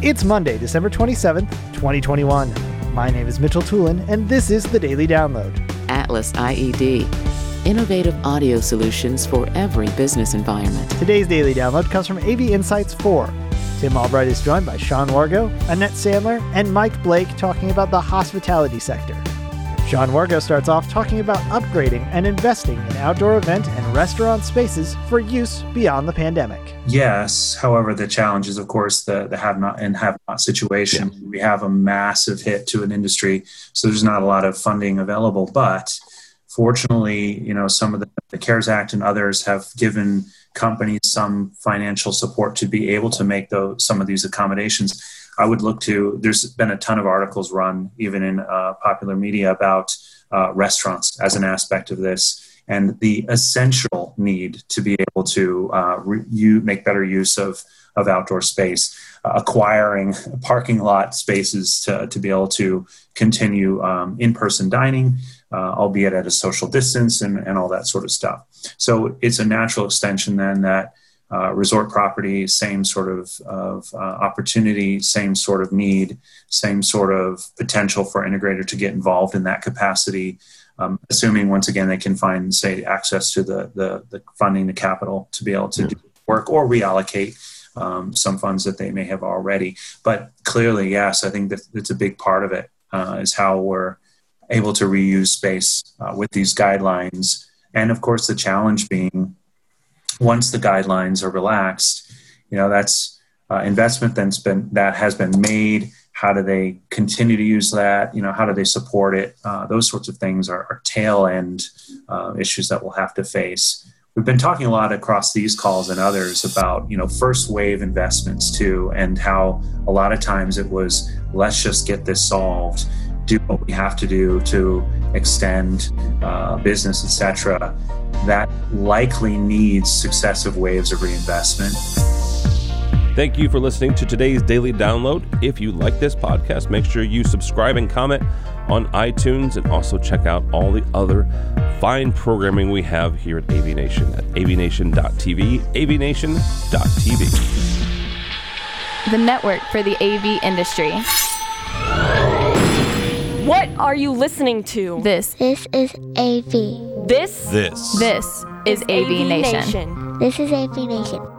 It's Monday, December 27th, 2021. My name is Mitchell Tulin, and this is the Daily Download. Atlas IED. Innovative audio solutions for every business environment. Today's Daily Download comes from AV Insights 4. Tim Albright is joined by Sean Wargo, Annette Sandler, and Mike Blake talking about the hospitality sector. Sean Wargo starts off talking about upgrading and investing in outdoor event and restaurant spaces for use beyond the pandemic. Yes. However, the challenge is, of course, the, the have not and have not situation. Yeah. We have a massive hit to an industry, so there's not a lot of funding available. But fortunately, you know, some of the, the CARES Act and others have given companies some financial support to be able to make those some of these accommodations I would look to. There's been a ton of articles run, even in uh, popular media, about uh, restaurants as an aspect of this and the essential need to be able to uh, re- you make better use of of outdoor space, uh, acquiring parking lot spaces to, to be able to continue um, in person dining, uh, albeit at a social distance and, and all that sort of stuff. So it's a natural extension then that uh, resort property, same sort of, of uh, opportunity, same sort of need, same sort of potential for integrator to get involved in that capacity. Um, assuming once again they can find, say, access to the, the, the funding, the capital to be able to do work or reallocate um, some funds that they may have already. But clearly, yes, I think that it's a big part of it uh, is how we're able to reuse space uh, with these guidelines. And of course, the challenge being once the guidelines are relaxed, you know, that's uh, investment that's been that has been made. How do they continue to use that? You know, how do they support it? Uh, those sorts of things are, are tail end uh, issues that we'll have to face. We've been talking a lot across these calls and others about you know first wave investments too, and how a lot of times it was let's just get this solved do what we have to do to extend uh, business, etc., that likely needs successive waves of reinvestment. Thank you for listening to today's daily download. If you like this podcast, make sure you subscribe and comment on iTunes and also check out all the other fine programming we have here at AV Nation at avnation.tv, avnation.tv. The network for the AV industry. What are you listening to? This. This is AV. This. This. This is, is AV, AV Nation. Nation. This is AV Nation.